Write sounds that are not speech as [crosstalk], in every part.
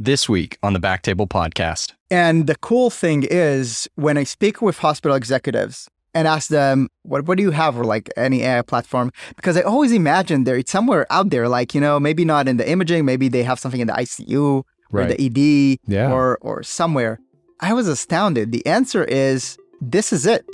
this week on the Backtable Podcast. And the cool thing is, when I speak with hospital executives and ask them, what, what do you have or like any AI platform? Because I always imagine there it's somewhere out there, like, you know, maybe not in the imaging, maybe they have something in the ICU Right. or the ED Yeah. or, or somewhere. I was astounded. The answer is this is it.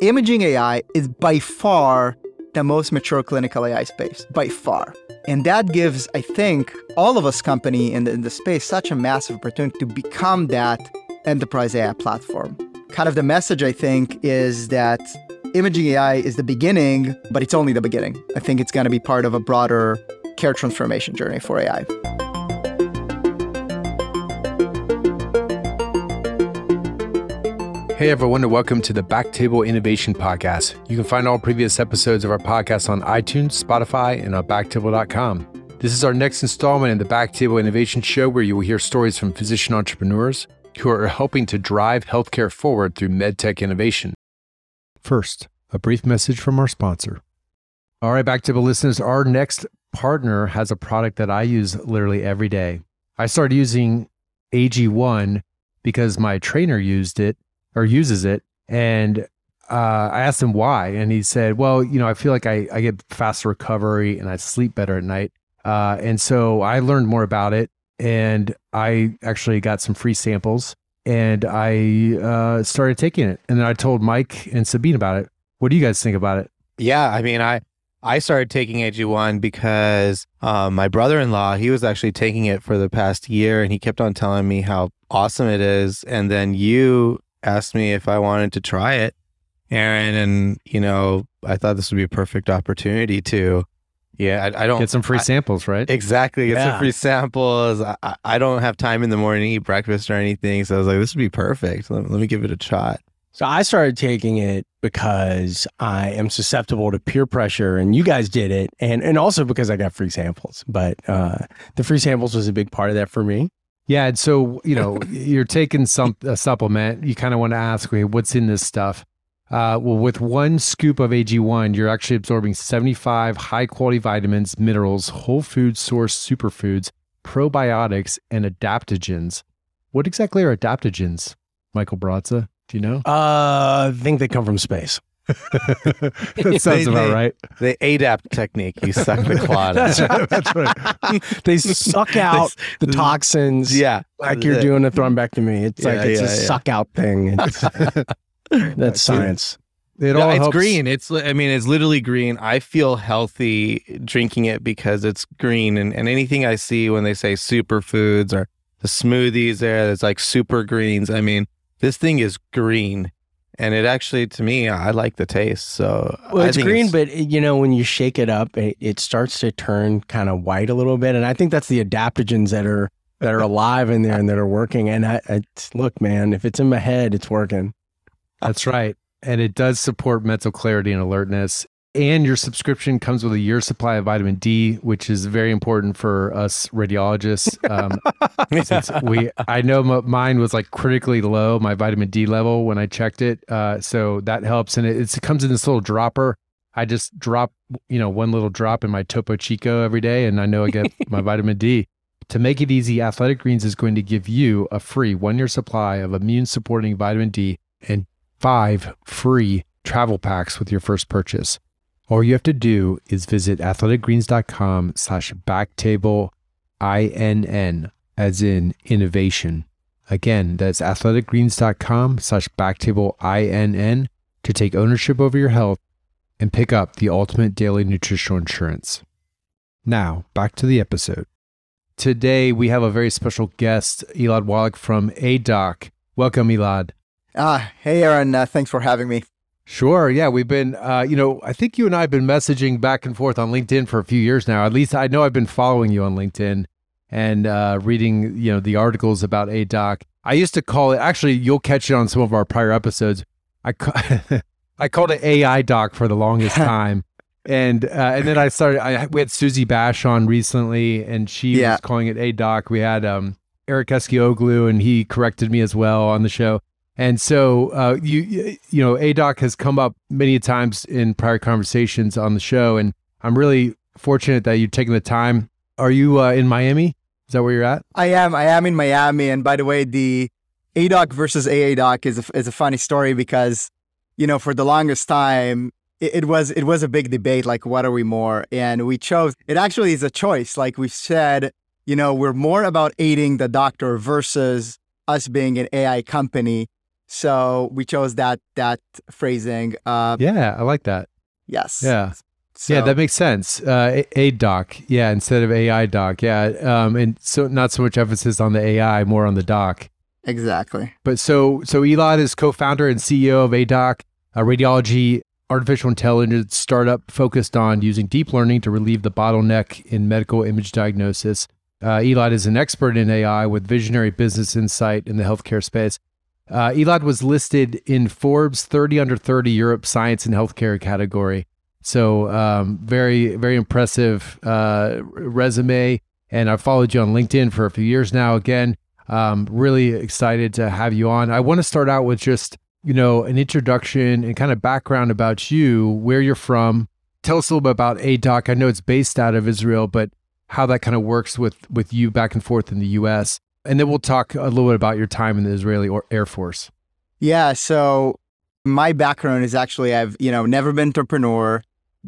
Imaging AI is by far the most mature clinical AI space, by far. And that gives, I think, all of us company in the, in the space such a massive opportunity to become that enterprise AI platform. Kind of the message, I think, is that imaging AI is the beginning, but it's only the beginning. I think it's going to be part of a broader care transformation journey for AI. Hey everyone, and welcome to the Backtable Innovation Podcast. You can find all previous episodes of our podcast on iTunes, Spotify, and on backtable.com. This is our next installment in the Backtable Innovation Show, where you will hear stories from physician entrepreneurs who are helping to drive healthcare forward through medtech innovation. First, a brief message from our sponsor. All right, Backtable listeners, our next partner has a product that I use literally every day. I started using AG1 because my trainer used it or uses it. And uh, I asked him why. And he said, well, you know, I feel like I, I get faster recovery and I sleep better at night. Uh, and so I learned more about it and I actually got some free samples and I uh, started taking it. And then I told Mike and Sabine about it. What do you guys think about it? Yeah, I mean, I I started taking AG1 because um, my brother-in-law he was actually taking it for the past year, and he kept on telling me how awesome it is. And then you asked me if I wanted to try it, Aaron, and you know, I thought this would be a perfect opportunity to, yeah, I, I don't Get some free I- samples, right? Exactly. Get Yeah. some free samples. I, I- I don't have time in the morning to eat breakfast or anything. So I was like, this would be perfect. Let, let me give it a shot. So I started taking it because I am susceptible to peer pressure, and you guys did it, and and also because I got free samples. But uh, the free samples was a big part of that for me. Yeah, and so you know [laughs] you're taking some a supplement. You kind of want to ask, okay, what's in this stuff? Uh, well, with one scoop of AG1, you're actually absorbing 75 high quality vitamins, minerals, whole food source superfoods, probiotics, and adaptogens. What exactly are adaptogens, Michael Barraza? Do you know? Uh, I think they come from space. [laughs] that sounds about right. The ADAPT technique. You suck the [laughs] clot. out. That's right. That's right. [laughs] they suck out the toxins. Yeah. like you're doing a thrombectomy. It's Yeah, like it's yeah, a yeah. suck out thing. That's science. It No, all it's helps- green. It's I mean it's literally green. I feel healthy drinking it because it's green and, and anything I see when they say superfoods or the smoothies there that's like super greens. I mean, this thing is green. And it actually to me I like the taste. So Well, I it's think green, but you know when you shake it up, it, it starts to turn kind of white a little bit, and I think that's the adaptogens that are that are alive in there and that are working. And I, I look, man, if it's in my head, it's working. That's right. And it does support mental clarity and alertness. And your subscription comes with a year supply of vitamin D, which is very important for us radiologists. Um, [laughs] since we, I know mine was like critically low, my vitamin D level when I checked it. Uh, so that helps. And it, it's- it comes in this little dropper. I just drop, you know, one little drop in my Topo Chico every day, and I know I get my [laughs] vitamin D. To make it easy, Athletic Greens is going to give you a free one year supply of immune supporting vitamin D and five free travel packs with your first purchase. All you have to do is visit athleticgreens.com slash backtable INN as in innovation. Again, that's athleticgreens.com slash backtable INN to take ownership over your health and pick up the ultimate daily nutritional insurance. Now, back to the episode. Today, we have a very special guest, Elad Walach from Aidoc. Welcome, Elad. Ah, hey, Aaron. Uh, thanks for having me. Sure. Yeah. We've been, uh, you know, I think you and I have been messaging back and forth on LinkedIn for a few years now. At least I know I've been following you on LinkedIn and uh, reading, you know, the articles about Aidoc. I used to call it, actually, you'll catch it on some of our prior episodes. I, ca- [laughs] I called it AI Doc for the longest [laughs] time. And uh, and then I started. I, we had Susie Bash on recently, and she Yeah. was calling it a doc. We had um, Eric Eskioglu, and he corrected me as well on the show. And so uh, you you know, a doc has come up many times in prior conversations on the show, and I'm really fortunate that you've taken the time. Are you uh, in Miami? Is that where you're at? I am. I am in Miami. And by the way, the Aidoc versus AADOC is a, is a funny story because, you know, for the longest time, it, it was it was a big debate. Like, what are we more? And we chose. It actually is a choice. Like we said, you know, we're more about aiding the doctor versus us being an AI company. So we chose that that phrasing. Uh, Yeah, I like that. yes. Yeah. So, yeah, that makes sense. Uh, A- aid doc, yeah, instead of AI doc, yeah, um, and so not so much emphasis on the AI, more on the doc. exactly. But so so Elad is co-founder and CEO of Aidoc, a radiology artificial intelligence startup focused on using deep learning to relieve the bottleneck in medical image diagnosis. Uh, Elad is an expert in AI with visionary business insight in the healthcare space. Uh, Elad was listed in Forbes 30 under 30 Europe Science and Healthcare category. So um, very very impressive uh, resume, and I've followed you on LinkedIn for a few years now. Again, um, really excited to have you on. I want to start out with just you know an introduction and kind of background about you, where you're from. Tell us a little bit about Aidoc. I know it's based out of Israel, but how that kind of works with with you back and forth in the U.S. And then we'll talk a little bit about your time in the Israeli Air Force. Yeah. So my background is actually I've you know never been entrepreneur,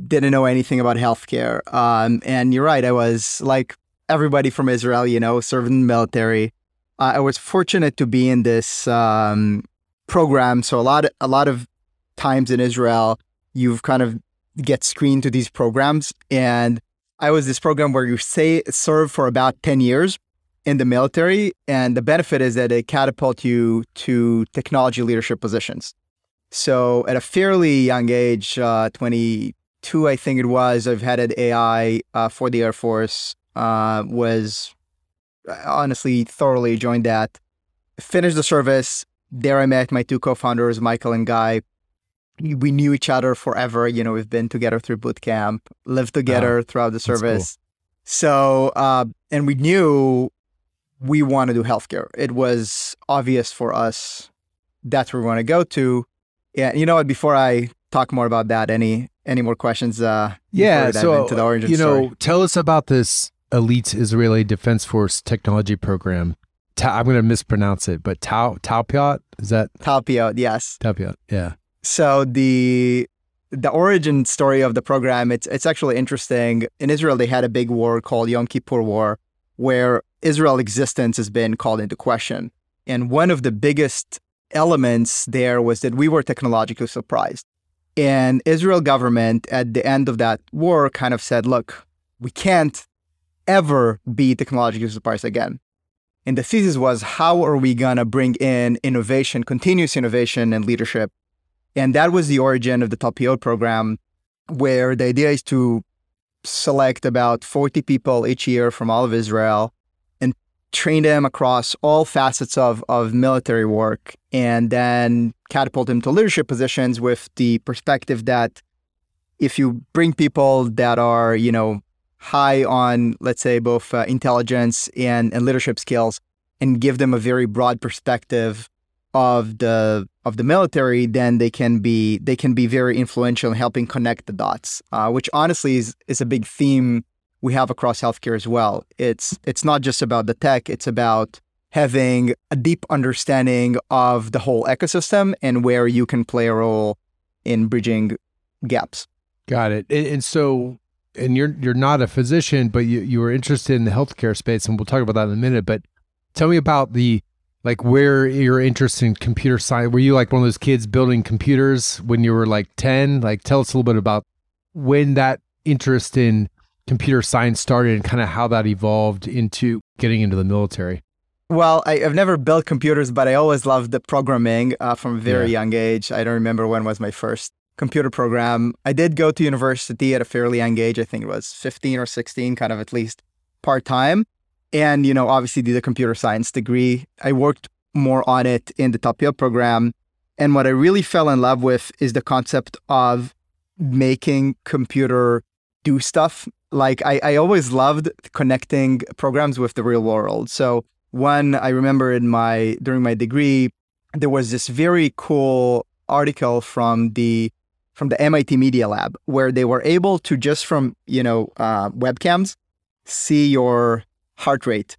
didn't know anything about healthcare. Um, and you're right. I was like everybody from Israel, you know, serving in the military. Uh, I was fortunate to be in this um, program. So a lot, a lot of times in Israel, you've kind of get screened to these programs, and I was this program where you say serve for about ten years in the military, and the benefit is that it catapult you to technology leadership positions. So at a fairly young age, uh, 22, I think it was, I've headed AI uh, for the Air Force. Uh, was honestly thoroughly joined that. Finished the service. There I met my two co-founders, Michael and Guy. We knew each other forever. You know, we've been together through boot camp, lived together throughout the cool. service. So, uh, and we knew we want to do healthcare. It was obvious for us that's where we want to go to. Yeah, you know what? Before I talk more about that, any any more questions? Uh, Yeah, so into the origin you know, story? tell us about this elite Israeli Defense Force technology program. Ta- I'm going to mispronounce it, but Tau Taupiot is that Talpiot, yes. Taupiot? Yeah. So the the origin story of the program it's it's actually interesting. In Israel, they had a big war called Yom Kippur War, where Israel existence has been called into question. And one of the biggest elements there was that we were technologically surprised. And Israel government at the end of that war kind of said, look, we can't ever be technologically surprised again. And the thesis was how are we going to bring in innovation, continuous innovation and leadership and that was the origin of the Talpiot program, where the idea is to select about 40 people each year from all of Israel and him across all facets of, of military work and then catapult him to leadership positions with the perspective that if you bring people that are, you know, high on, let's say, both uh, intelligence and, and leadership skills and give them a very broad perspective of the of the military, then they can be they can be very influential in helping connect the dots, uh, which honestly is is a big theme we have across healthcare as well. It's it's not just about the tech; it's about having a deep understanding of the whole ecosystem and where you can play a role in bridging gaps. Got it. And, so, and you're you're not a physician, but you you were interested in the healthcare space, and we'll talk about that in a minute. But tell me about the like where your interest in computer science. Were you like one of those kids building computers when you were like ten? Like, tell us a little bit about when that interest in computer science started and kind of how that evolved into getting into the military. Well, I, I've never built computers, but I always loved the programming uh, from a very Yeah. young age. I don't remember when was my first computer program. I did go to university at a fairly young age. I think it was 15 or 16, kind of at least part time. And, you know, obviously did a computer science degree. I worked more on it in the Talpiot program. And what I really fell in love with is the concept of making computer do stuff. Like I, I always loved connecting programs with the real world. So one I remember in my during my degree, there was this very cool article from the from the MIT Media Lab where they were able to just from you know uh, webcams see your heart rate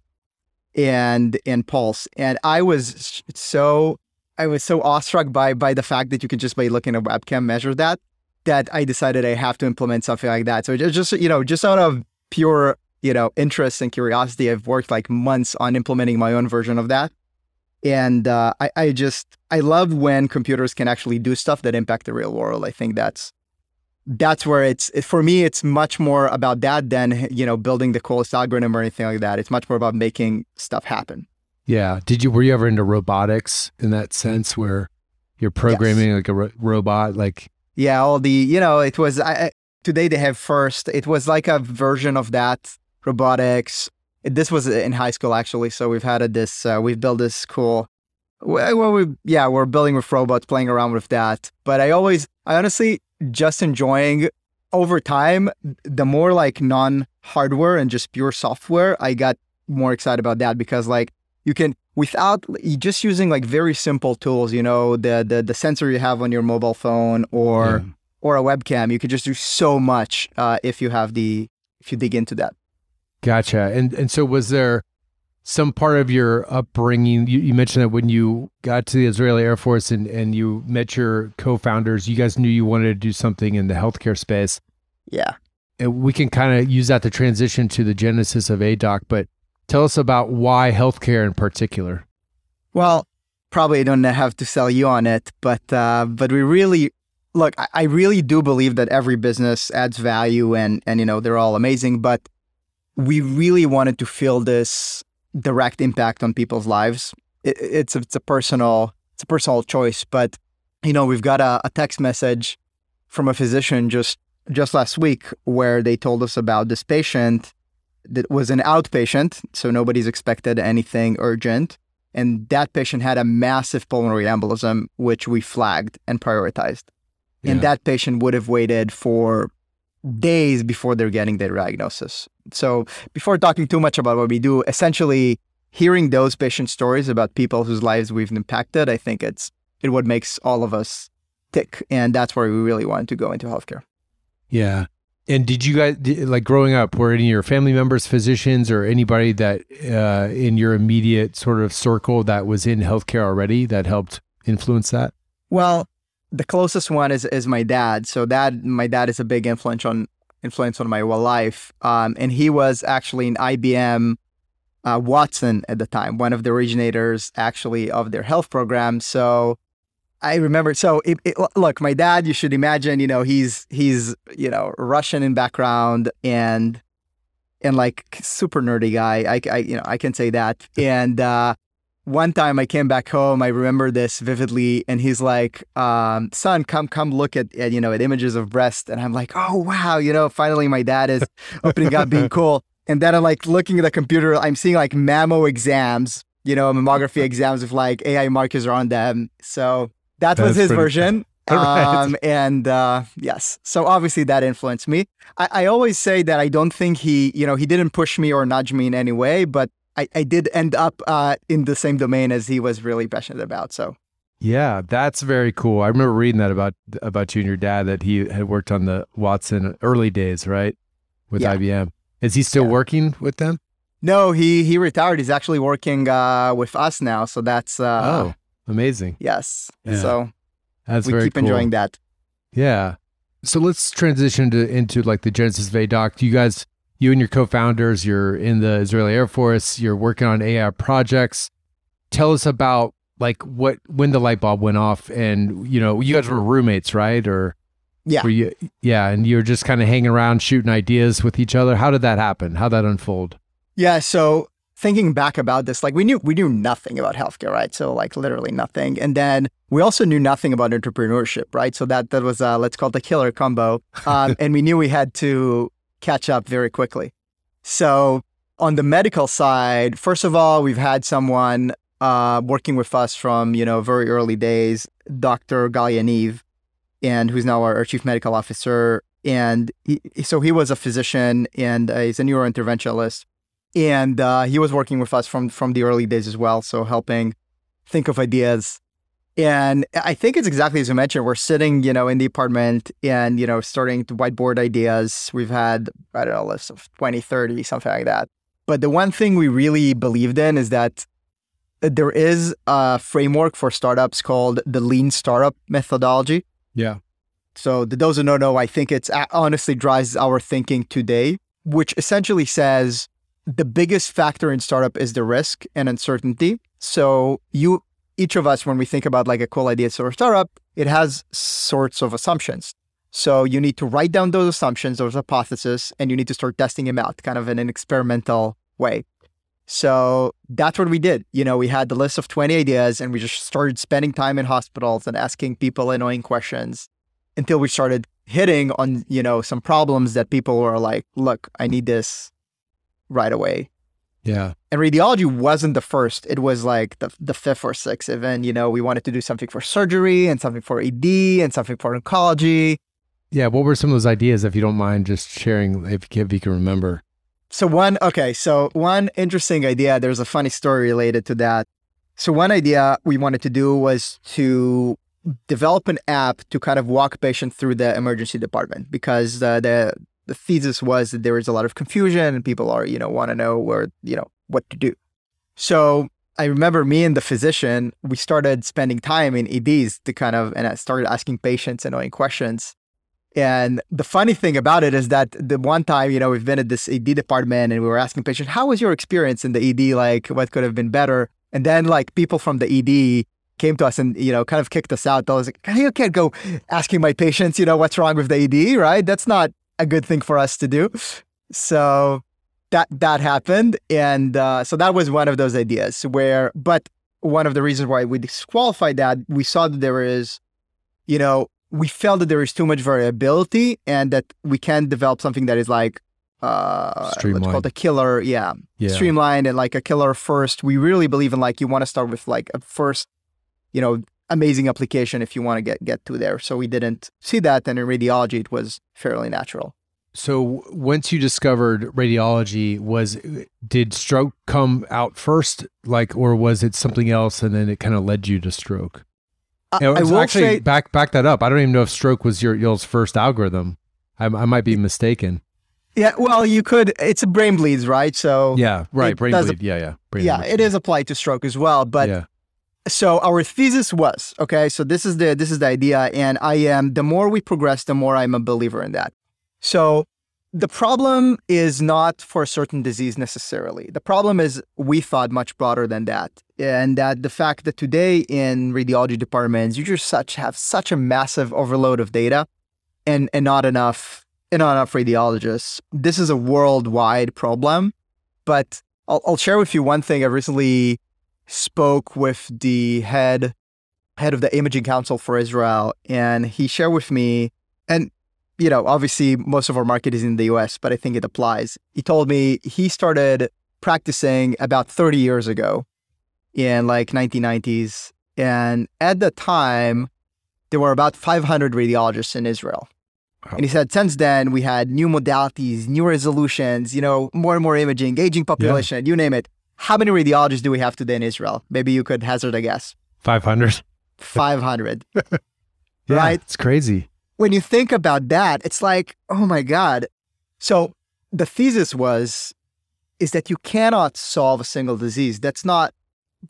and and Pulse. And I was so I was so awestruck by by the fact that you can just by looking at a webcam measure that that I decided I have to implement something like that. So just you know, just out of pure you know interest and curiosity, I've worked like months on implementing my own version of that. And uh, I, I just I love when computers can actually do stuff that impact the real world. I think that's that's where it's for me. It's much more about that than you know building the coolest algorithm or anything like that. It's much more about making stuff happen. Yeah. Did you were you ever into robotics in that sense where you're programming like a ro- robot like Yeah, all the you know it was I, today they have first. It was like a version of that robotics. This was in high school actually, so we've had this. Uh, we've built this cool. Well, we yeah, we're building with robots, playing around with that. But I always, I honestly just enjoying over time. The more like non-hardware and just pure software, I got more excited about that because like you can without just using like very simple tools. You know, the the the sensor you have on your mobile phone or Yeah. or a webcam, you could just do so much uh, if you have the if you dig into that. Gotcha. And and so was there some part of your upbringing? You, you mentioned that when you got to the Israeli Air Force and, and you met your co-founders, you guys knew you wanted to do something in the healthcare space. Yeah. And we can kind of use that to transition to the genesis of Aidoc, but tell us about why healthcare in particular. Well, probably don't have to sell you on it, but uh, but we really look. I, I really do believe that every business adds value, and and you know they're all amazing, but we really wanted to feel this direct impact on people's lives. It, it's a, it's a personal it's a personal choice, but you know we've got a, a text message from a physician just just last week where they told us about this patient that was an outpatient, so nobody's expected anything urgent and that patient had a massive pulmonary embolism, which we flagged and prioritized. And that patient would have waited for days before they're getting their diagnosis. So, before talking too much about what we do, essentially hearing those patient stories about people whose lives we've impacted, I think it's it what makes all of us tick, and that's where we really wanted to go into healthcare. Yeah. And did you guys like growing up? Were any of your family members physicians or anybody that uh, in your immediate sort of circle that was in healthcare already that helped influence that? Well, the closest one is is my dad. So that my dad is a big influence on influence on my whole life. Um, and he was actually in IBM uh, Watson at the time, one of the originators actually of their health program. So I remember. So it, it, look, my dad. You should imagine. You know, he's he's you know Russian in background and and like super nerdy guy. I, I you know I can say that. And uh, one time I came back home, I remember this vividly, and he's like, um, "Son, come, come, look at, at you know at images of breast," and I'm like, "Oh wow, you know, finally my dad is opening up, being cool." And then I'm like looking at the computer, I'm seeing like mammo exams, you know, mammography [laughs] exams with like AI markers on them. So that was his version. [laughs] Um, and uh, yes, so obviously that influenced me. I, I always say that I don't think he, you know, he didn't push me or nudge me in any way, but I, I did end up uh, in the same domain as he was really passionate about. So Yeah, that's very cool. I remember reading that about about you and your dad that he had worked on the Watson early days, right, with Yeah. IBM. Is he still Yeah. working with them? no, he he retired. He's actually working uh, with us now. So that's uh, oh, amazing. yes. Yeah. So That's we keep cool. enjoying that. Yeah. So let's transition to into like the Genesis of Aidoc. You guys, you and your co-founders, you're in the Israeli Air Force. You're working on AI projects. Tell us about like what when the light bulb went off, and you know, you guys were roommates, right? Or Yeah. were you? Yeah, and you're just kind of hanging around shooting ideas with each other. How did that happen? How did that unfold? Yeah. So thinking back about this, like we knew we knew nothing about healthcare, right? So like literally nothing. And then we also knew nothing about entrepreneurship, right? So that that was uh, let's call it the killer combo. [laughs] Um, and we knew we had to catch up very quickly. So on the medical side, first of all, we've had someone uh, working with us from you know very early days, Dr. Gal Yaniv, and who's now our, our chief medical officer. And he, so he was a physician and uh, he's a neurointerventionalist and uh, he was working with us from from the early days as well so helping think of ideas and i think it's exactly as you mentioned we're sitting you know in the apartment and you know starting to whiteboard ideas we've had i don't know a list of 20 30 something like that But the one thing we really believed in is that there is a framework for startups called the lean startup methodology. Yeah. So the those who don't know, I think it's honestly drives our thinking today, which essentially says the biggest factor in startup is the risk and uncertainty. So you each of us, when we think about like a cool idea for a startup, it has sorts of assumptions. So you need to write down those assumptions, those hypotheses, and you need to start testing them out kind of in an experimental way. So that's what we did. You know, we had the list of 20 ideas and we just started spending time in hospitals and asking people annoying questions until we started hitting on, you know, some problems that people were like, look, I need this right away. Yeah. And radiology wasn't the first. It was like the, the fifth or sixth even. You know, we wanted to do something for surgery and something for ED and something for oncology. Yeah. What were some of those ideas, if you don't mind just sharing, if, if you can remember? So one, okay, so one interesting idea, there's a funny story related to that. So one idea we wanted to do was to develop an app to kind of walk patients through the emergency department because uh, the the thesis was that there is a lot of confusion and people are, you know, want to know where, you know, what to do. So I remember me and the physician, we started spending time in EDs to kind of, and I started asking patients annoying questions. And the funny thing about it is that the one time, you know, we've been at this ED department and we were asking patients, how was your experience in the ED? Like, what could have been better? And then, like, people from the ED came to us and, you know, kind of kicked us out. I was like, you can't go asking my patients, you know, what's wrong with the ED, right? That's not a good thing for us to do. So that that happened. And uh, so that was one of those ideas where, but one of the reasons why we disqualified that, we saw that there is, you know, we felt that there is too much variability and that we can develop something that is like uh what's Streamlined. called a killer yeah, Yeah. streamlined and like a killer first we really believe in like you want to start with like a first you know amazing application if you want to get get to there so we didn't see that and in radiology it was fairly natural So once you discovered radiology, was did stroke come out first, like, or was it something else, and then it kind of led you to stroke? I, I will actually say back back that up. I don't even know if stroke was your y'all's first algorithm. I, I might be mistaken. yeah well you could it's a brain bleeds right so Yeah, right. Brain bleed. Yeah, yeah. Brain yeah bleed. it is applied to stroke as well but yeah, so our thesis was okay so this is the this is the idea and i am the more we progress the more i'm a believer in that. So the problem is not for a certain disease necessarily. The problem is we thought much broader than that and that the fact that today in radiology departments you just such have such a massive overload of data and and not enough and not enough radiologists. This is a worldwide problem but I'll, I'll share with you one thing i recently spoke with the head head of the imaging council for Israel and he shared with me and you know obviously most of our market is in the US but I think it applies. He told me he started practicing about 30 years ago in like 1990s and at the time there were about 500 radiologists in Israel. And he said since then we had new modalities new resolutions you know more and more imaging aging population you name it how many radiologists do we have today in Israel? Maybe you could hazard a guess. five hundred. 500. [laughs] Yeah, Right. It's crazy. when you think about that, it's like, oh my God. So the thesis was is that you cannot solve a single disease. That's not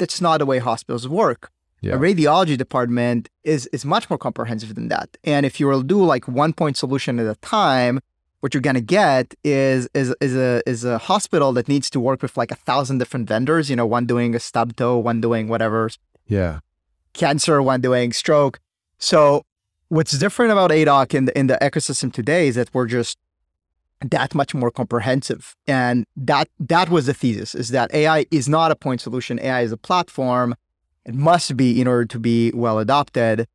that's not the way hospitals work. Yeah. A radiology department is is much more comprehensive than that. And if you will do like one point solution at a time, what you're gonna get is is is a is a hospital that needs to work with like a thousand different vendors. You know, one doing a stub toe, one doing whatever Yeah. cancer, one doing stroke. So what's different about Aidoc in the in the ecosystem today is that we're just that much more comprehensive. And that that was the thesis is that AI is not a point solution. AI is a platform. It must be in order to be well adopted.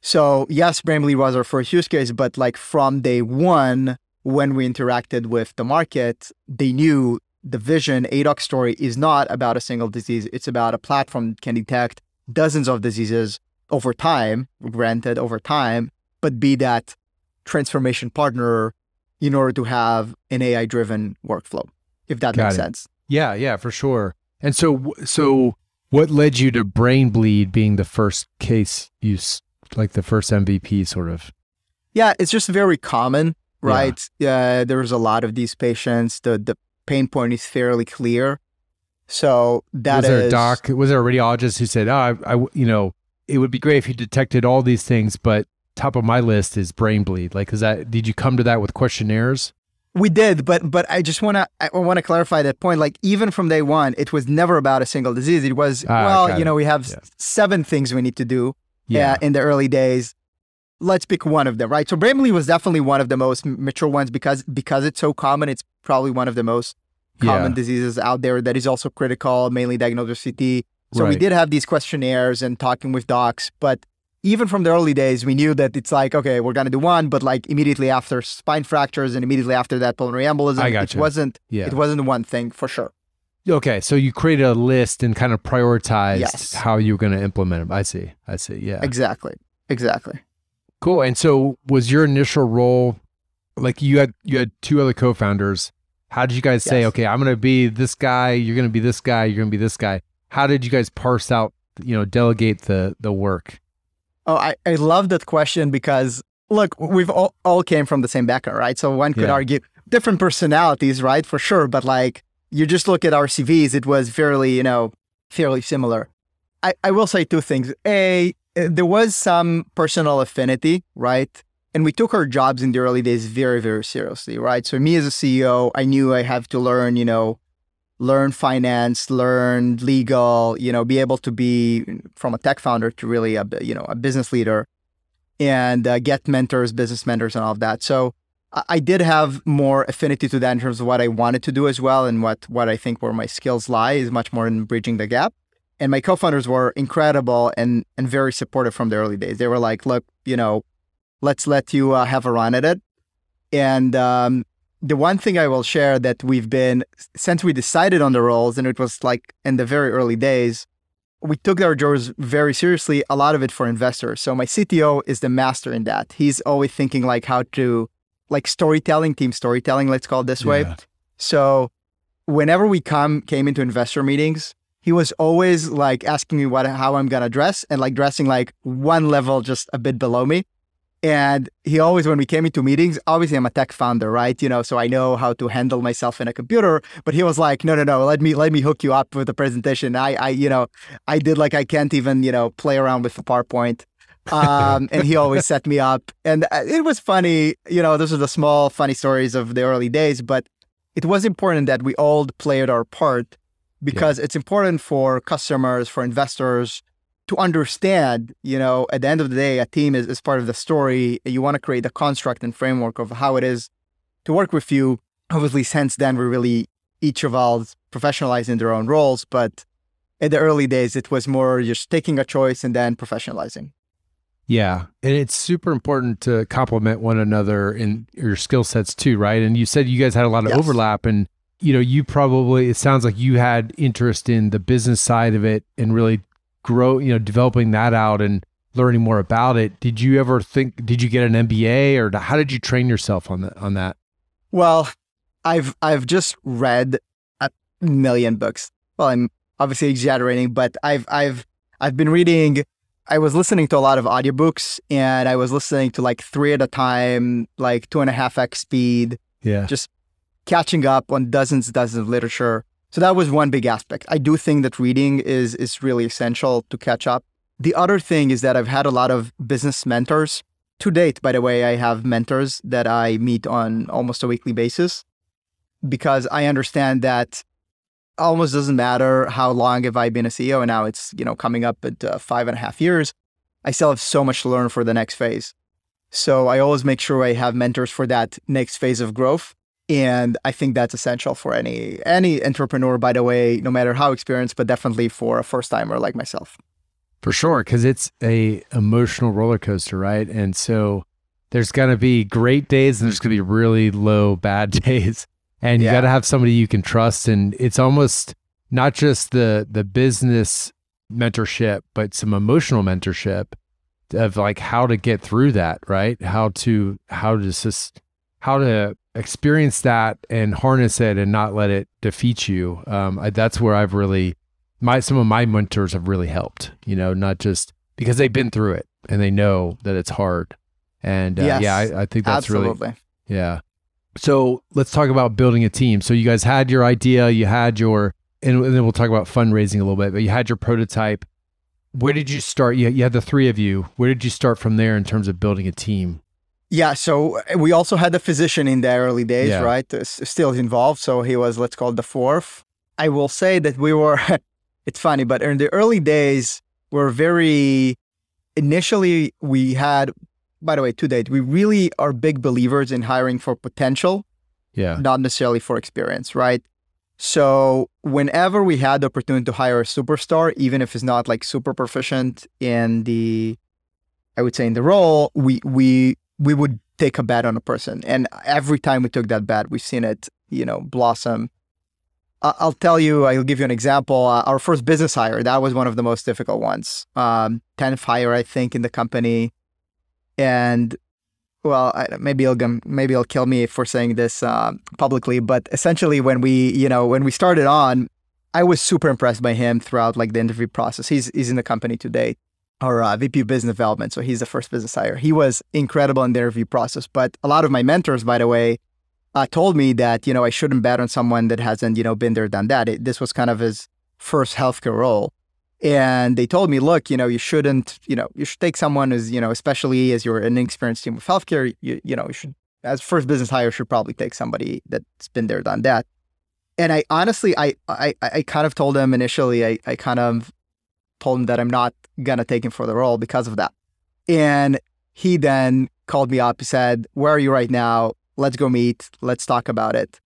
So yes, brain bleed was our first use case, but like from day one, when we interacted with the market, they knew the vision Aidoc story is not about a single disease. It's about a platform that can detect dozens of diseases over time, granted over time, but be that transformation partner in order to have an AI driven workflow, if that Got makes it. sense. Yeah, yeah, for sure. And so, so what led you to brain bleed being the first case use, like the first MVP, sort of? Yeah, it's just very common, right? Yeah. there's a lot of these patients. The the pain point is fairly clear. So that was there a doc? Was there a radiologist who said, "Oh, I, I, you know, it would be great if you detected all these things, but top of my list is brain bleed." Like, is that? Did you come to that with questionnaires? We did, but but I just want to I want to clarify that point. Like even from day one, it was never about a single disease. It was Ah, well, you know, we have Yeah. seven things we need to do Yeah, uh, in the early days. Let's pick one of them, right? So brain bleed was definitely one of the most mature ones because because it's so common. It's probably one of the most common Yeah. diseases out there that is also critical, mainly diagnosed with CT. So we did have these questionnaires and talking with docs, but even from the early days, we knew that it's like, okay, we're gonna do one, but like immediately after spine fractures and immediately after that pulmonary embolism, I it wasn't yeah. it wasn't one thing for sure. Okay, so you created a list and kind of prioritized Yes. how you were going to implement them. I see. I see. Yeah. Exactly. Exactly. Cool. And so was your initial role like you had you had two other co-founders. How did you guys say, Yes. okay, I'm going to be this guy, you're going to be this guy, you're going to be this guy. How did you guys parse out, you know, delegate the the work? Oh, I, I love that question because look, we've all, all came from the same background, right? So one could Yeah. argue different personalities, right? For sure. But like you just look at our CVs, it was fairly, you know, fairly similar. I, I will say two things. A, there was some personal affinity, right? And we took our jobs in the early days very, very seriously, right? So me as a CEO, I knew I have to learn, you know, learn finance, learn legal, you know, be able to be from a tech founder to really a you know a business leader, and uh, get mentors, business mentors, and all of that. So I, I did have more affinity to that in terms of what I wanted to do as well, and what what I think where my skills lie is much more in bridging the gap. And my co-founders were incredible and and very supportive from the early days. They were like, "Look, you know, let's let you uh, have a run at it." And um, the one thing I will share that we've been since we decided on the roles, and it was like in the very early days, we took our jobs very seriously. A lot of it for investors. So my CTO is the master in that. He's always thinking like how to like storytelling, team storytelling, let's call it this way. So whenever we come came into investor meetings, he was always like asking me what how I'm gonna dress and like dressing like one level just a bit below me. And he always, when we came into meetings, obviously I'm a tech founder, right? You know, so I know how to handle myself in a computer. But he was like, no, no, no, let me let me hook you up with the presentation. I, I, you know, I did like I can't even, you know, play around with the PowerPoint. Um, and he always set me up, and uh, it was funny. You know, those are the small funny stories of the early days. But it was important that we all played our part because it's important for customers, for investors to understand, you know, at the end of the day, a team is, is part of the story. You want to create the construct and framework of how it is to work with you. Obviously, since then, we really each evolved, professionalized in their own roles. But in the early days, it was more just taking a choice and then professionalizing. Yeah. And it's super important to complement one another in your skill sets too, right? And you said you guys had a lot of Yes. overlap and you know, you probably it sounds like you had interest in the business side of it and really grow, you know, developing that out and learning more about it. Did you ever think did you get an MBA or how did you train yourself on that on that? Well, I've I've just read a million books. Well, I'm obviously exaggerating, but I've I've I've been reading. I was listening to a lot of audiobooks, and I was listening to like three at a time, like two and a half x speed, Yeah. just catching up on dozens and dozens of literature. So that was one big aspect. I do think that reading is is really essential to catch up. The other thing is that I've had a lot of business mentors. To date, by the way, I have mentors that I meet on almost a weekly basis because I understand that almost doesn't matter how long have I been a CEO, and now it's you know coming up at uh, five and a half years. I still have so much to learn for the next phase. So I always make sure I have mentors for that next phase of growth. And I think that's essential for any any entrepreneur, by the way, no matter how experienced, but definitely for a first timer like myself. For sure, because it's a emotional roller coaster, right? And so there's gonna be great days and there's gonna be really low [laughs] bad days, and you Yeah. got to have somebody you can trust. And it's almost not just the the business mentorship, but some emotional mentorship of like how to get through that, right? How to how to just how to experience that and harness it and not let it defeat you. Um, I, that's where I've really my some of my mentors have really helped. You know, not just because they've been through it and they know that it's hard. And uh, Yes, yeah, I, I think that's Absolutely. really yeah. So let's talk about building a team. So you guys had your idea, you had your, and then we'll talk about fundraising a little bit, but you had your prototype. Where did you start? You, you had the three of you. Where did you start from there in terms of building a team? Yeah, so uh, we also had a physician in the early days, Yeah. right? Uh, Still involved. So he was, let's call it the fourth. I will say that we were, [laughs] it's funny, but in the early days, we're very, initially, we had, by the way, to date, we really are big believers in hiring for potential, Yeah. not necessarily for experience, right? So whenever we had the opportunity to hire a superstar, even if it's not like super proficient in the, I would say in the role, we we we would take a bet on a person, and every time we took that bet, we've seen it, you know, blossom. I'll tell you, I'll give you an example. Uh, our first business hire, that was one of the most difficult ones. Um, 10th hire, I think, in the company. And well, I, maybe he'll maybe he'll kill me for saying this uh, publicly, but essentially, when we you know when we started on, I was super impressed by him throughout like the interview process. He's he's in the company today, our uh, VP of Business Development, so he's the first business hire. He was incredible in the interview process. But a lot of my mentors, by the way, uh, told me that you know I shouldn't bet on someone that hasn't you know been there, done that. It, this was kind of his first healthcare role. And they told me, look, you know, you shouldn't, you know, you should take someone who's, you know, especially as you're an inexperienced team with healthcare, you, you know, you should, as first business hire, should probably take somebody that's been there, done that. And I honestly, I, I, I kind of told him initially, I, I kind of told him that I'm not gonna take him for the role because of that. And he then called me up. He said, "Where are you right now? Let's go meet. Let's talk about it."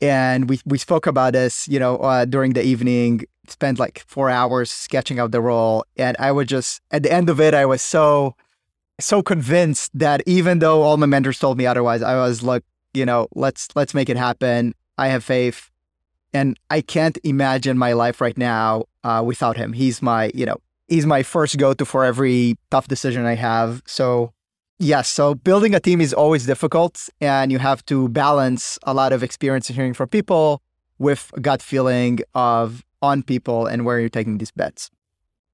And we we spoke about this, you know, uh, during the evening. Spent like four hours sketching out the role, and I was just at the end of it, I was so so convinced that even though all my mentors told me otherwise, I was like, you know, let's let's make it happen. I have faith, and I can't imagine my life right now uh, without him. He's my, you know, he's my first go to for every tough decision I have. So, yes, so building a team is always difficult, and you have to balance a lot of experience and hearing from people with gut feeling of on people and where you're taking these bets.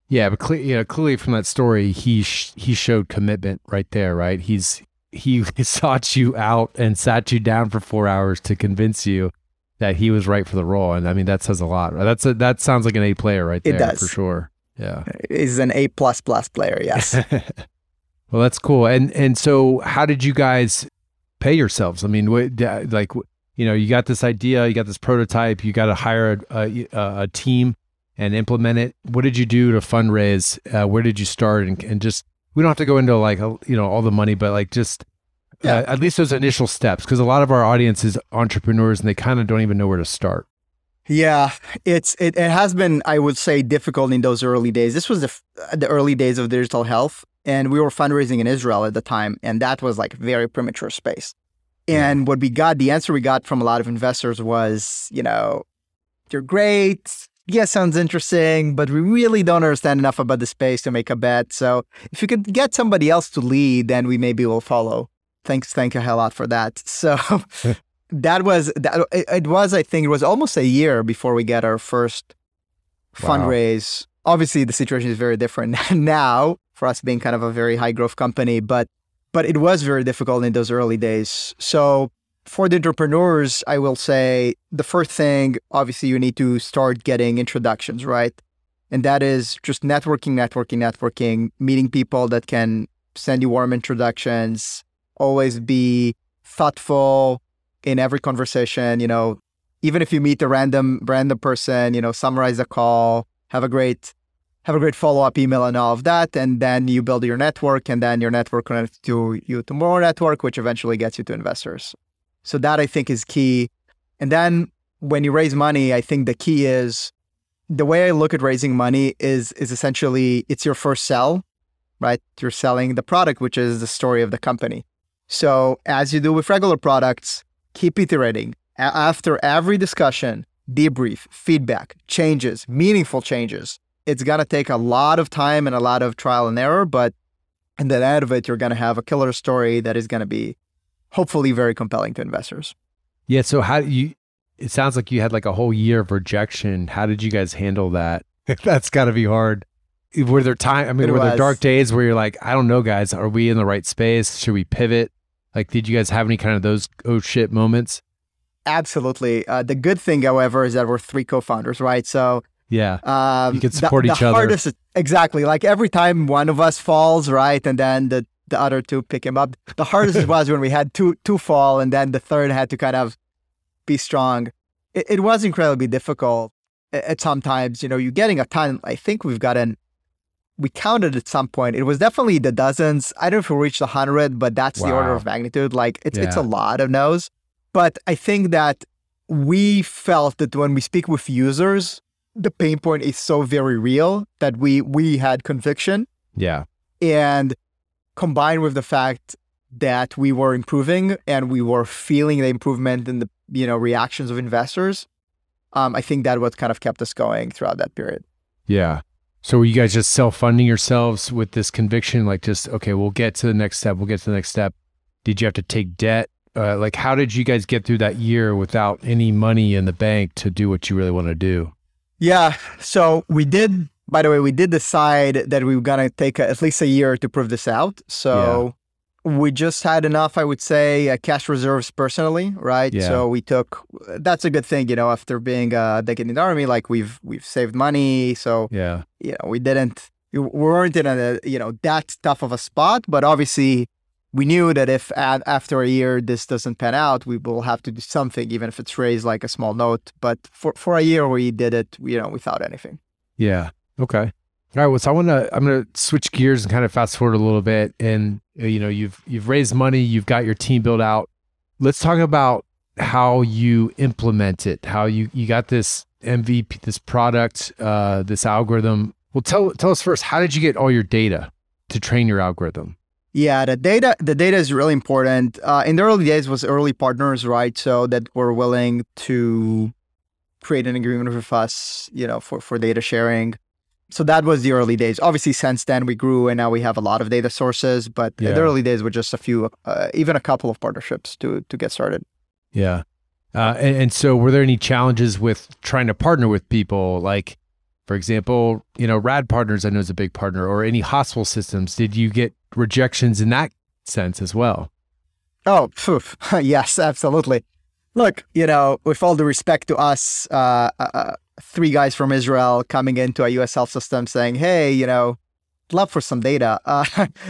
Yeah, but cle- you know, clearly from that story, he sh- he showed commitment right there, right? He's he [laughs] sought you out and sat you down for four hours to convince you that he was right for the role, and I mean that says a lot. Right? That's a, that sounds like an A player right there. It does. for sure. Yeah. He's an A plus plus player, yes. [laughs] well, that's cool. And and so, how did you guys pay yourselves? I mean, what, like you know, you got this idea, you got this prototype, you got to hire a, a, a team and implement it. What did you do to fundraise? Uh, where did you start? And, and just we don't have to go into like a, you know all the money, but like just Yeah. uh, at least those initial steps, because a lot of our audience is entrepreneurs and they kind of don't even know where to start. Yeah, it's it, it has been I would say difficult in those early days. This was the f- the early days of digital health, and we were fundraising in Israel at the time, and that was like very premature space. And what we got, the answer we got from a lot of investors was, you know, you're great. Yeah, sounds interesting, but we really don't understand enough about the space to make a bet. So if you could get somebody else to lead, then we maybe will follow. Thanks, thank you a hell lot for that. [laughs] So [laughs] that was that. It, it was, I think, it was almost a year before we got our first Wow. fundraise. Obviously, the situation is very different [laughs] now for us being kind of a very high growth company, but but it was very difficult in those early days. So for the entrepreneurs, I will say the first thing, obviously, you need to start getting introductions, right? And that is just networking, networking, networking, meeting people that can send you warm introductions, always be thoughtful in every conversation, you know, even if you meet a random random person, you know, summarize the call, have a great have a great follow-up email and all of that, and then you build your network, and then your network connects to you to more network, which eventually gets you to investors. So that I think is key. And then when you raise money, I think the key is the way I look at raising money is is essentially it's your first sell, right? You're selling the product, which is the story of the company. So as you do with regular products, keep iterating. After every discussion, debrief, feedback, changes, meaningful changes. It's gonna take a lot of time and a lot of trial and error, but in the end of it, you're gonna have a killer story that is gonna be hopefully very compelling to investors. Yeah. So how you? It sounds like you had like a whole year of rejection. How did you guys handle that? [laughs] That's got to be hard. Were there time? I mean, It were there dark days where you're like, I don't know, guys, are we in the right space? Should we pivot? Like, did you guys have any kind of those oh shit moments? Absolutely. Uh, the good thing, however, is that we're three co-founders, right? So Yeah. um, You can the- support the each other. hardest- exactly. Like every time one of us falls, right, and then the the other two pick him up. The hardest [laughs] was when we had two two fall, and then the third had to kind of be strong. It, it was incredibly difficult at, at some times. You know, you're getting a ton. I think we've gotten. We counted at some point. It was definitely the dozens. I don't know if we reached a hundred, but that's the order of magnitude. Like it's it's a lot of no's. But I think that we felt that when we speak with users, the pain point is so very real that we we had conviction Yeah. and combined with the fact that we were improving and we were feeling the improvement in the you know reactions of investors um, i think that what kind of kept us going throughout that period Yeah. So were you guys just self funding yourselves with this conviction? Like, just, okay, we'll get to the next step. We'll get to the next step. Did you have to take debt? Uh, like, how did you guys get through that year without any money in the bank to do what you really want to do? yeah so we did by the way we did decide that we were going to take a, at least a year to prove this out so we just had enough i would say uh, cash reserves personally right Yeah. so we took that's a good thing you know after being a decade in the army like we've we've saved money so Yeah. you know, we didn't, we weren't in a, you know, that tough of a spot, but obviously we knew that if after a year this doesn't pan out, we will have to do something, even if it's raised like a small note. But for, for a year we did it, you know, without anything. Yeah. Okay. All right. Well, so I want to. I'm going to switch gears and kind of fast forward a little bit. And uh, you know, you've you've raised money. You've got your team built out. Let's talk about how you implement it. How you you got this MVP, this product, uh, this algorithm. Well, tell tell us first. How did you get all your data to train your algorithm? Yeah, the data the data is really important. Uh, in the early days was early partners, right? So that were willing to create an agreement with us, you know, for for data sharing. So that was the early days. Obviously, since then we grew and now we have a lot of data sources. But Yeah. the early days were just a few, uh, even a couple of partnerships to to get started. Yeah. Uh, and, and so, were there any challenges with trying to partner with people? Like, for example, you know, Rad Partners, I know is a big partner, or any hospital systems. Did you get rejections in that sense as well? Oh, [laughs] yes, absolutely. Look, you know, with all the respect to us, uh, uh, uh, three guys from Israel coming into a U.S. health system saying, "Hey, you know, love for some data," uh,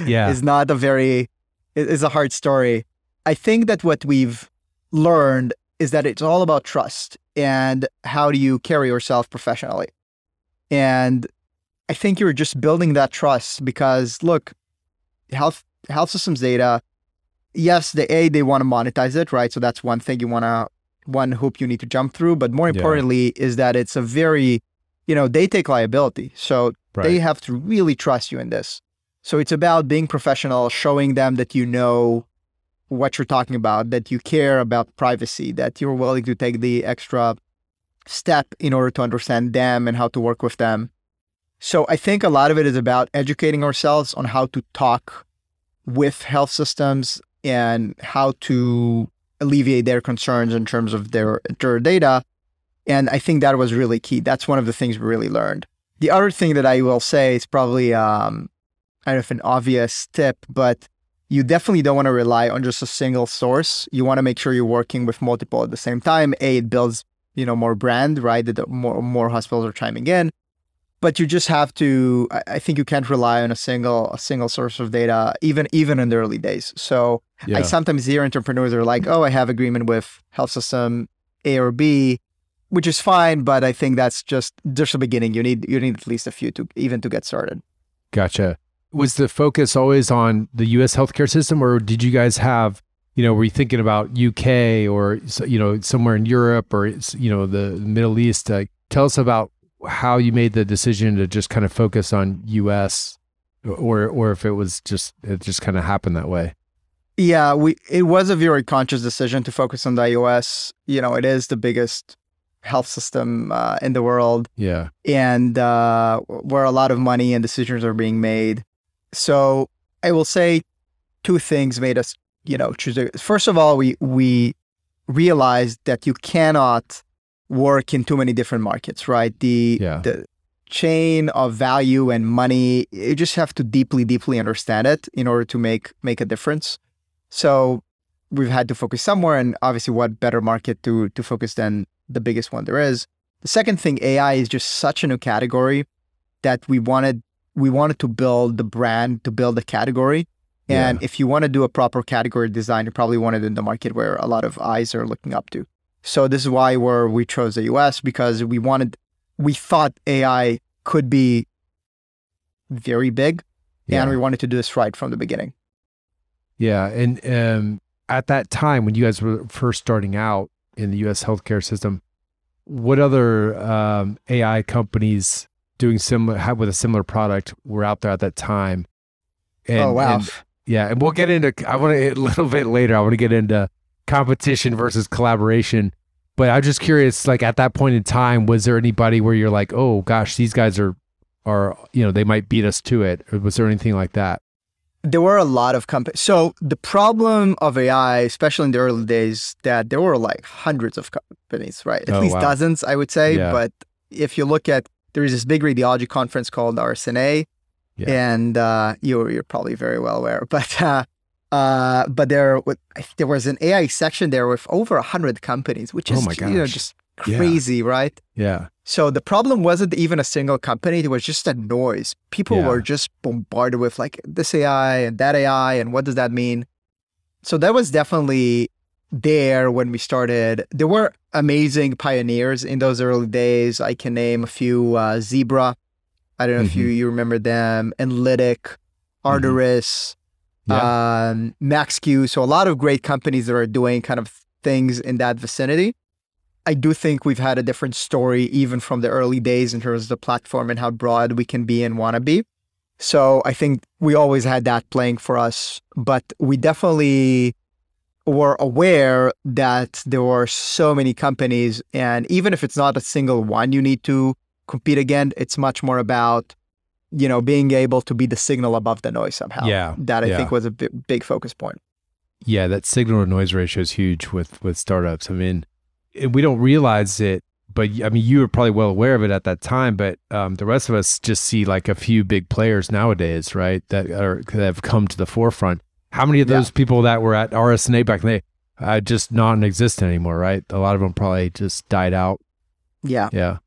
Yeah. is not a very is a hard story. I think that what we've learned is that it's all about trust and how do you carry yourself professionally. And I think you're just building that trust because look, health health systems data, yes, the A they want to monetize it, right? So that's one thing you want to one hoop you need to jump through, but more Yeah. importantly is that it's a very, you know, they take liability. So they have to really trust you in this. So it's about being professional, showing them that you know what you're talking about, that you care about privacy, that you're willing to take the extra step in order to understand them and how to work with them. So I think a lot of it is about educating ourselves on how to talk with health systems and how to alleviate their concerns in terms of their, their data. And I think that was really key. That's one of the things we really learned. The other thing that I will say is probably um, kind of an obvious tip, but you definitely don't want to rely on just a single source. You want to make sure you're working with multiple at the same time. A, it builds you know more brand, right? That more more hospitals are chiming in, but you just have to. I, think you can't rely on a single a single source of data, even even in the early days. So Yeah. I sometimes hear entrepreneurs are like, "Oh, I have agreement with health system A or B." Which is fine, but I think that's just just the beginning. You need you need at least a few to even to get started. Gotcha. Was the focus always on the U.S. healthcare system, or did you guys have, you know, were you thinking about U.K. or you know somewhere in Europe or you know the Middle East? Uh, tell us about how you made the decision to just kind of focus on U.S. or or if it was just it just kind of happened that way. Yeah, we it was a very conscious decision to focus on the iOS. You know, it is the biggest health system uh, in the world, Yeah. and uh, where a lot of money and decisions are being made. So I will say two things made us, you know, choose. First of all, we we realized that you cannot work in too many different markets, right? The Yeah. the chain of value and money, you just have to deeply, deeply understand it in order to make make a difference. So we've had to focus somewhere, and obviously, what better market to to focus than the biggest one there is. The second thing, AI is just such a new category that we wanted we wanted to build the brand to build the category. And Yeah. if you want to do a proper category design, you probably want it in the market where a lot of eyes are looking up to. So this is why where we chose the US because we wanted we thought AI could be very big Yeah. and we wanted to do this right from the beginning. Yeah, and um, at that time when you guys were first starting out in the U.S. healthcare system, what other um, AI companies doing similar have with a similar product were out there at that time? And, oh wow. and- yeah, and we'll get into. I want to a little bit later. I want to get into competition versus collaboration. But I'm just curious, like at that point in time, was there anybody where you're like, oh gosh, these guys are, are you know, they might beat us to it, or was there anything like that? there were a lot of companies. So the problem of AI, especially in the early days, that there were like hundreds of companies, right? At Oh, least wow. dozens, I would say. Yeah. But if you look at there is this big radiology conference called RSNA, Yeah. and uh, you're you're probably very well aware. [laughs] But uh, uh, but there there was an AI section there with over hundred companies, which Oh is my you know just Yeah. crazy, right? Yeah, So the problem wasn't even a single company; it was just a noise. People Yeah. were just bombarded with like this AI and that AI, and what does that mean? So that was definitely there when we started. There were amazing pioneers in those early days. I can name a few: uh, Zebra. I don't know if you Mm-hmm. you remember them. Enlitic, Arterys, yeah, um, MaxQ. So a lot of great companies that are doing kind of things in that vicinity. I do think we've had a different story even from the early days in terms of the platform and how broad we can be and want to be. So I think we always had that playing for us, but we definitely were aware that there were so many companies, and even if it's not a single one you need to compete against, it's much more about you know being able to be the signal above the noise somehow. Yeah, that I yeah. think was a big focus point. yeah. That signal to noise ratio is huge with with startups. I mean, we don't realize it, but I mean, you were probably well aware of it at that time. But um, the rest of us just see like a few big players nowadays, right? That are that have come to the forefront. How many of Yeah. those people that were at RSNA back then, uh, just non-existent anymore, right? A lot of them probably just died out. Yeah. Yeah.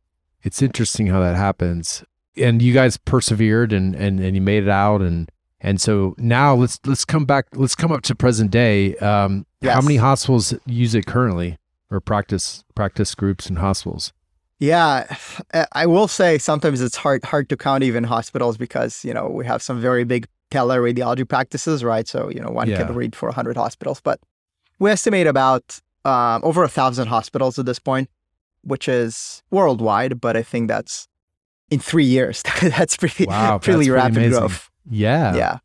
It's interesting how that happens. And you guys persevered and and, and you made it out and and so now let's let's come back let's come up to present day. Um how many hospitals use it currently or practice practice groups and hospitals? Yeah, I- I will say sometimes it's hard hard to count even hospitals because you know we have some very big teleradiology practices, right? So you know one Yeah. can read for hundred hospitals, but we estimate about um, over a thousand hospitals at this point, which is worldwide. But I think that's in three years. [laughs] that's pretty Wow, that's pretty pretty rapid growth. Yeah. Yeah.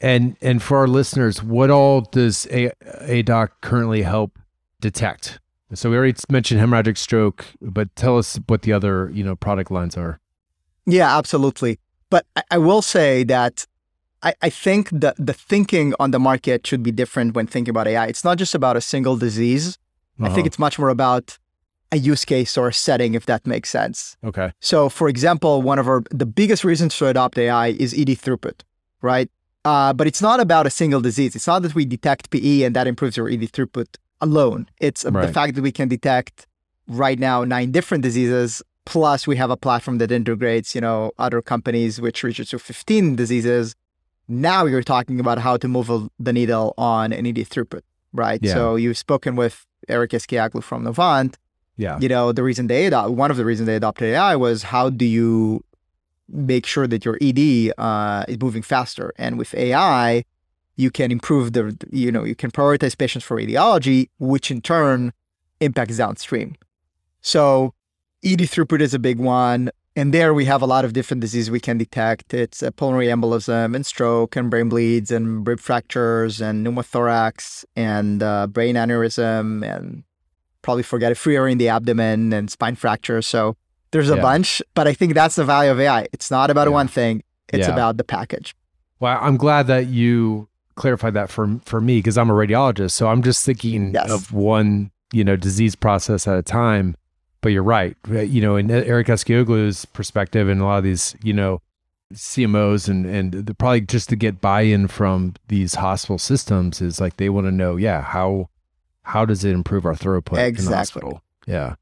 And and for our listeners, what all does a Aidoc currently help detect? So we already mentioned hemorrhagic stroke, but tell us what the other, you know, product lines are. Yeah, absolutely. But I, I will say that I, I think the the thinking on the market should be different when thinking about AI. It's not just about a single disease. I Uh-huh. think it's much more about a use case or a setting, if that makes sense. okay. So, for example, one of our the biggest reasons to adopt AI is ED throughput, right? Uh, but it's not about a single disease. It's not that we detect PE and that improves your ED throughput alone. It's uh, the fact that we can detect right now nine different diseases. Plus, we have a platform that integrates, you know, other companies which reaches to 15 diseases. Now you're talking about how to move the needle on an ED throughput, right? Yeah. So you've spoken with Eric Eskioglu from Novant Yeah. you know the reason they adopt one of the reasons they adopted AI was how do you make sure that your ED uh, is moving faster? And with AI you can improve the you know you can prioritize patients for radiology which in turn impacts downstream. So ED throughput is a big one and there we have a lot of different diseases we can detect. It's uh, pulmonary embolism and stroke and brain bleeds and rib fractures and pneumothorax and uh, brain aneurysm and probably forget a free area in the abdomen and spine fractures. So there's a Yeah. bunch, but I think that's the value of AI. It's not about Yeah. one thing. It's Yeah. about the package. Well, I'm glad that you clarified that for for me because I'm a radiologist. So I'm just thinking Yes. of one, you know, disease process at a time. But you're right. Uh, you know, in uh, Eric Eskioglu's perspective and a lot of these, you know, CMOs and and the, probably just to get buy-in from these hospital systems is like they want to know, yeah, how how does it improve our throughput in the Exactly. hospital? Yeah,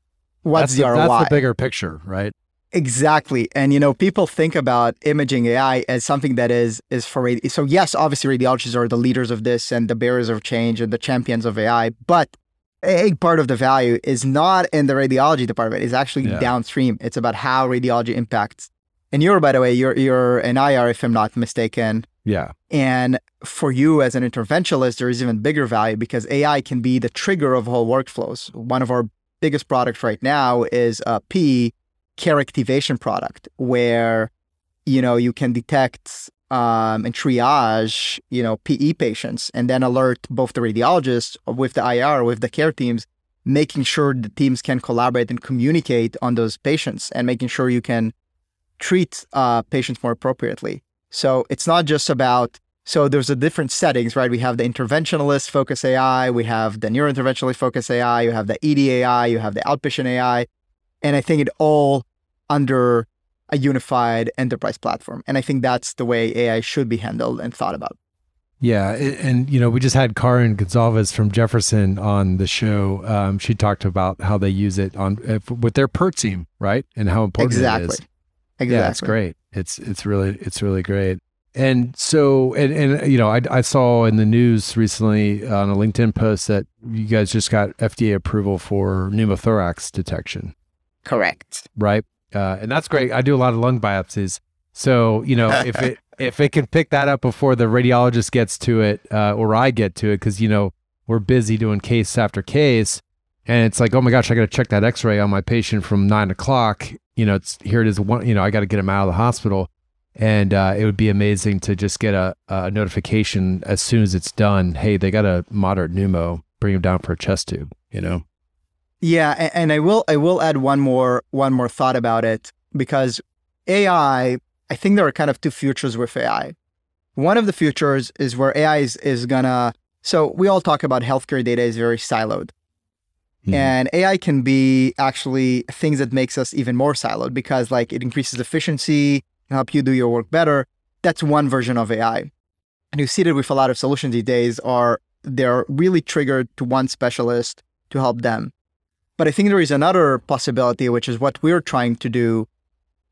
What's that's the, the, ROI? that's the bigger picture, right? Exactly. And you know, people think about imaging AI as something that is is for radi- so yes, obviously radiologists are the leaders of this and the bearers of change and the champions of AI, but a part of the value is not in the radiology department, it's actually Yeah. downstream. It's about how radiology impacts. And you're by the way, you're you're an IR if I'm not mistaken. Yeah, And for you as an interventionalist, there is even bigger value because AI can be the trigger of whole workflows. One of our biggest products right now is a PE care activation product where you know you can detect um, and triage you know PE patients and then alert both the radiologists with the IR with the care teams, making sure the teams can collaborate and communicate on those patients and making sure you can treat uh, patients more appropriately. So it's not just about so there's a different settings, right? We have the interventionalist focus AI, we have the neurointerventionalist focused AI, you have the EDAI, you have the outpatient AI, and I think it all under a unified enterprise platform. And I think that's the way AI should be handled and thought about. yeah, and you know we just had Karen Gonzalez from Jefferson on the show. Um, she talked about how they use it on if, with their PERT team, right, and how important exactly. it is. Exactly. Yeah, it's great. It's it's really it's really great. And so and and you know I I saw in the news recently on a LinkedIn post that you guys just got FDA approval for pneumothorax detection, Correct. right? Uh, and that's great. I do a lot of lung biopsies, so you know if it [laughs] if it can pick that up before the radiologist gets to it uh, or I get to it, because you know we're busy doing case after case, and it's like oh my gosh, I got to check that X-ray on my patient from nine o'clock. You know, it's here it is. One, you know, I got to get him out of the hospital, and uh, it would be amazing to just get a, a notification as soon as it's done. Hey, they got a moderate pneumo. Bring him down for a chest tube. You know. Yeah, and, and I will I will add one more one more thought about it because AI, I think there are kind of two futures with AI. One of the futures is where AI is, is gonna so we all talk about healthcare data is very siloed. Mhm. And AI can be actually things that makes us even more siloed because like it increases efficiency, can help you do your work better. That's one version of AI. And you see that with a lot of solutions these days are they're really triggered to one specialist to help them. But I think there is another possibility, which is what we're trying to do,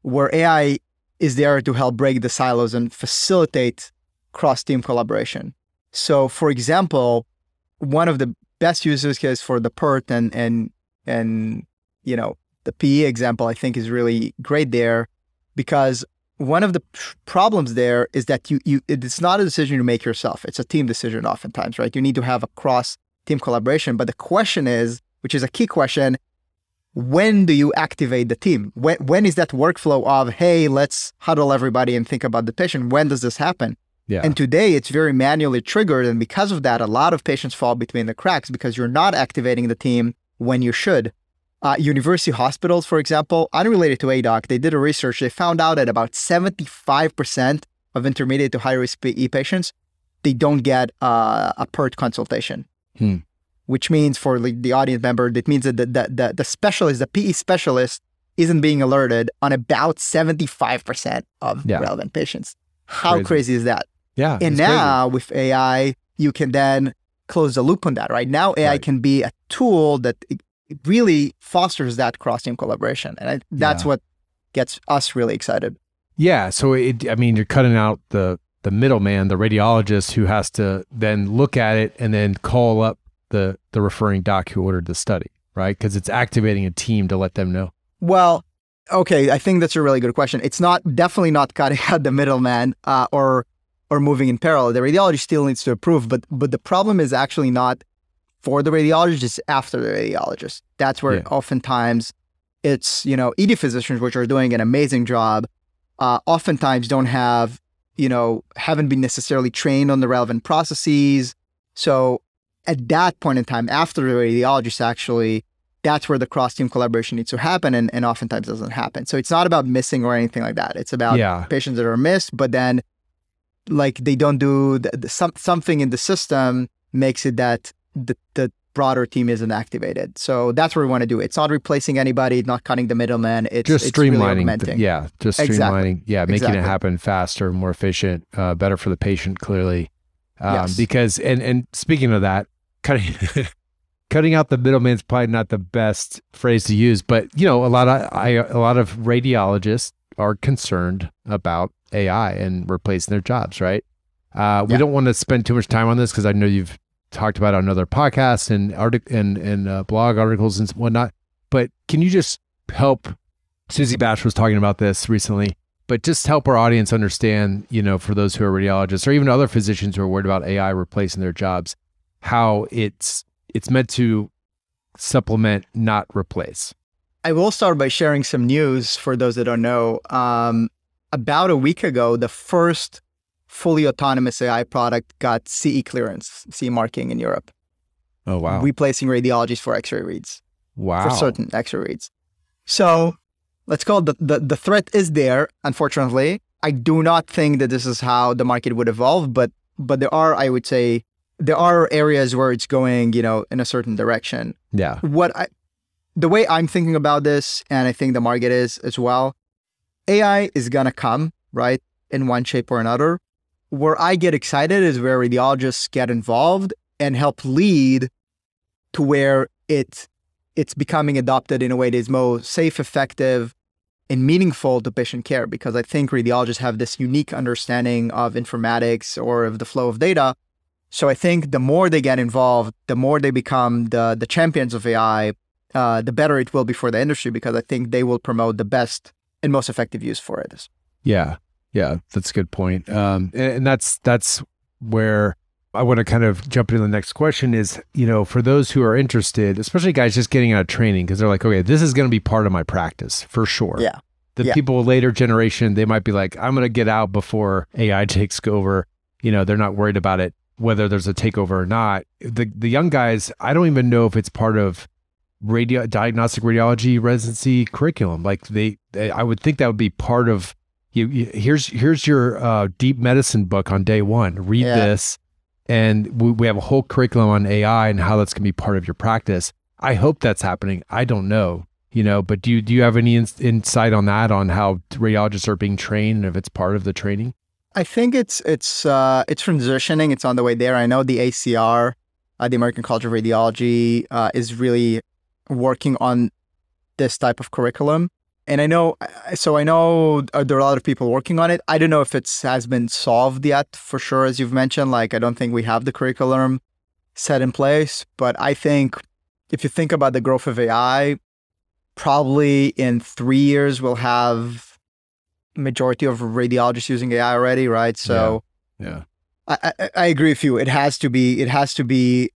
where AI is there to help break the silos and facilitate cross team collaboration. So, for example, one of the best use case for the PERT and and and you know the PE example, I think, is really great there because one of the problems there is that you you it's not a decision you make yourself. It's a team decision, oftentimes, right? You need to have a cross team collaboration. But the question is, which is a key question, when do you activate the team? When, when is that workflow of, hey, let's huddle everybody and think about the patient? When does this happen? Yeah. And today it's very manually triggered. And because of that, a lot of patients fall between the cracks because you're not activating the team when you should. Uh, university hospitals, for example, unrelated to Aidoc, they did a research. They found out that about 75% of intermediate to high risk PE patients, they don't get uh, a PERT consultation. Hmm. Which means for the audience member, that means that the, the, the, the specialist, the PE specialist, isn't being alerted on about 75% of Yeah. relevant patients. How Crazy. crazy is that? Yeah. And it's crazy. now with AI, you can then close the loop on that, right? Now AI Right. can be a tool that really fosters that cross team collaboration. And I, that's Yeah. what gets us really excited. Yeah, so it, I mean, you're cutting out the the middleman, the radiologist, who has to then look at it and then call up the the referring doc who ordered the study, right? Because it's activating a team to let them know. Well, okay, I think that's a really good question. It's not definitely not cutting [laughs] out the middleman uh, or or moving in parallel. The radiology still needs to approve, but but the problem is actually not for the radiologist; it's after the radiologist. That's where Yeah. oftentimes it's you know ED physicians, which are doing an amazing job, uh, oftentimes don't have you know haven't been necessarily trained on the relevant processes. So at that point in time, after the radiologist actually that's where the cross team collaboration needs to happen and, and oftentimes doesn't happen. So it's not about missing or anything like that. It's about yeah, patients that are missed, but then like they don't do the, the, some, something in the system makes it that the, the broader team isn't activated. So that's what we want to do. It's not replacing anybody, not cutting the middleman. It's just it's really streamlining. the- yeah, just Exactly. streamlining. Yeah, making Exactly. it happen faster, more efficient, uh, better for the patient. Clearly, um, Yes. because and and speaking of that, cutting [laughs] cutting out the middleman is probably not the best phrase to use, but you know, a lot of I a lot of radiologists are concerned about AI and replacing their jobs. Right? Uh, we Yeah. don't want to spend too much time on this because I know you've talked about it on other podcasts and artic- and and uh, blog articles and whatnot. But can you just help? Suzie Bash was talking about this recently, but just help our audience understand, you know, for those who are radiologists or even other physicians who are worried about AI replacing their jobs, how it's it's meant to supplement, not replace. I will start by sharing some news for those that don't know. Um, about a week ago, the first fully autonomous AI product got CE clearance, CE marking in Europe, Oh wow! replacing radiologists for X-ray reads. wow. for certain X-ray reads. So let's call it the, the the threat is there. Unfortunately, I do not think that this is how the market would evolve, but but there are, I would say, there are areas where it's going, you know, in a certain direction. Yeah. What I, the way I'm thinking about this, and I think the market is as well, AI is gonna come right in one shape or another. Where I get excited is where radiologists get involved and help lead to where it it's becoming adopted in a way that is more safe, effective, and meaningful to patient care. Because I think radiologists have this unique understanding of informatics or of the flow of data. So I think the more they get involved, the more they become the the champions of AI, uh, the better it will be for the industry. Because I think they will promote the best and most effective use for it. Yeah, yeah, that's a good point. Um, and, and that's that's where I want to kind of jump into the next question. Is you know for those who are interested, especially guys just getting out of training, because they're like, okay, this is going to be part of my practice for sure. Yeah. The Yeah. people later generation, they might be like, I'm going to get out before AI takes over. You know, they're not worried about it whether there's a takeover or not. The the young guys, I don't even know if it's part of radio diagnostic radiology residency curriculum. Like they, they I would think that would be part of you, you here's here's your uh, deep medicine book on day one. Read Yeah. this, and we, we have a whole curriculum on AI and how that's going to be part of your practice. I hope that's happening. I don't know, you know, but do you do you have any ins- insight on that on how radiologists are being trained and if it's part of the training? I think it's it's uh, it's transitioning. It's on the way there. I know the ACR, uh, the American College of Radiology, uh, is really working on this type of curriculum. And I know, so I know uh, there are a lot of people working on it. I don't know if it has been solved yet, for sure, as you've mentioned. Like, I don't think we have the curriculum set in place. But I think if you think about the growth of AI, probably in three years we'll have majority of radiologists using AI already, right? So Yeah. I, I, I agree with you. It has to be. It has to be.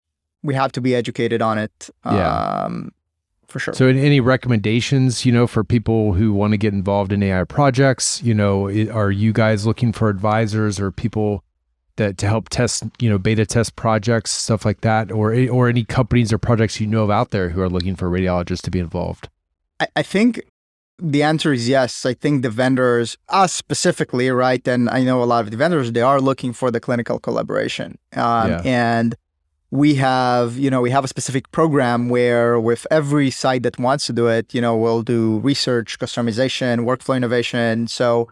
We have to be educated on it. Yeah. Um, for sure. So, any- any recommendations, you know, for people who want to get involved in AI projects? You know, are you guys looking for advisors or people that to help test, you know, beta test projects, stuff like that, or or any companies or projects you know of out there who are looking for radiologists to be involved? I, I think the answer is yes. I think the vendors, us specifically, right? And I know a lot of the vendors, they are looking for the clinical collaboration. Um, Yeah. And we have, you know, we have a specific program where with every site that wants to do it, you know, we'll do research, customization, workflow innovation. So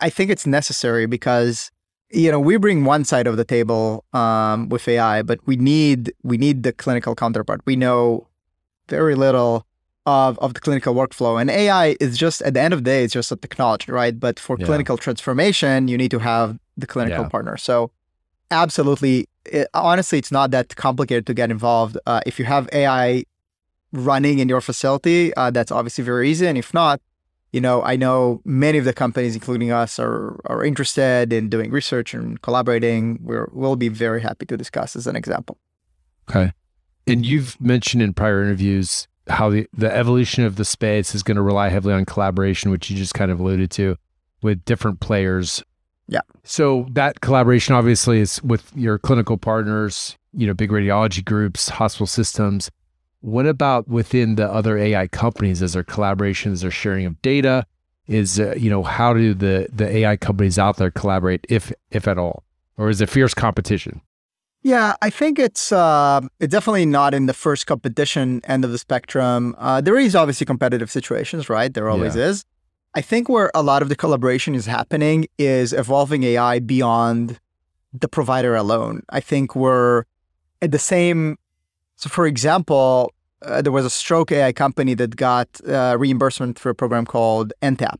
I think it's necessary because you know we bring one side of the table um, with AI, but we need we need the clinical counterpart. We know very little of, of the clinical workflow. And AI is just, at the end of the day, it's just a technology, right? But for Yeah. clinical transformation, you need to have the clinical Yeah. partner. So, absolutely, it, honestly, it's not that complicated to get involved. Uh, if you have AI running in your facility, uh, that's obviously very easy. And if not, you know, I know many of the companies, including us, are are interested in doing research and collaborating. We're, we'll be very happy to discuss as an example. Okay. And you've mentioned in prior interviews how the, the evolution of the space is going to rely heavily on collaboration, which you just kind of alluded to with different players. Yeah. So that collaboration obviously is with your clinical partners, you know, big radiology groups, hospital systems. What about within the other AI companies? Is there collaboration? Is there sharing of data? Is uh, you know how do the the AI companies out there collaborate, if if at all, or is it fierce competition? Yeah, I think it's uh, it's definitely not in the first competition end of the spectrum. Uh, there is obviously competitive situations, right? There always is. I think where a lot of the collaboration is happening is evolving AI beyond the provider alone. I think we're at the same. So, for example, uh, there was a stroke AI company that got uh, reimbursement through a program called NTAP.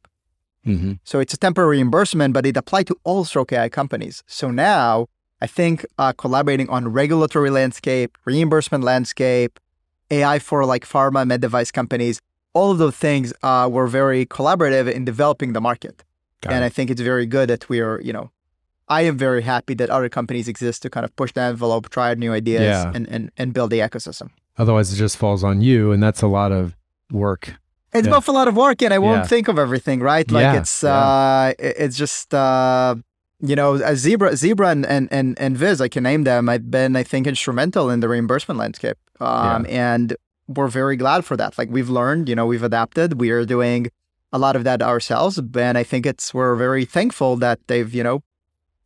Mm-hmm. So it's a temporary reimbursement, but it applied to all stroke AI companies. So now I think uh, collaborating on regulatory landscape, reimbursement landscape, AI for like pharma med device companies, all of those things uh, were very collaborative in developing the market. Got and it. I think it's very good that we are, you know, I am very happy that other companies exist to kind of push the envelope, try new ideas, Yeah. and, and, and build the ecosystem. Otherwise, it just falls on you, and that's a lot of work. It's Yeah. both a lot of work, and I won't Yeah. think of everything, right? Like Yeah, it's yeah. uh, it's just uh, you know, as Zebra, Zebra, and, and and and Viz, I can name them. I've been, I think, instrumental in the reimbursement landscape, um, and we're very glad for that. Like we've learned, you know, we've adapted. We are doing a lot of that ourselves, and I think it's we're very thankful that they've, you know.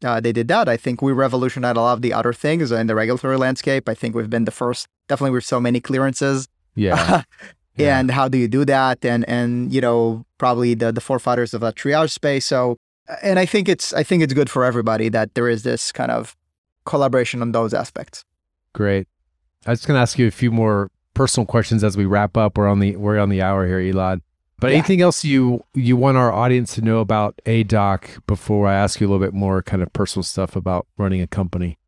Uh, they did that. I think we revolutionized a lot of the other things in the regulatory landscape. I think we've been the first, definitely with so many clearances Yeah. [laughs] Yeah. and how do you do that and and you know probably the the forefathers of that triage space so and i think it's i think it's good for everybody that there is this kind of collaboration on those aspects Great. I was going to ask you a few more personal questions as we wrap up. We're on the we're on the hour here, Elad. But Yeah. anything else you you want our audience to know about Aidoc before I ask you a little bit more kind of personal stuff about running a company?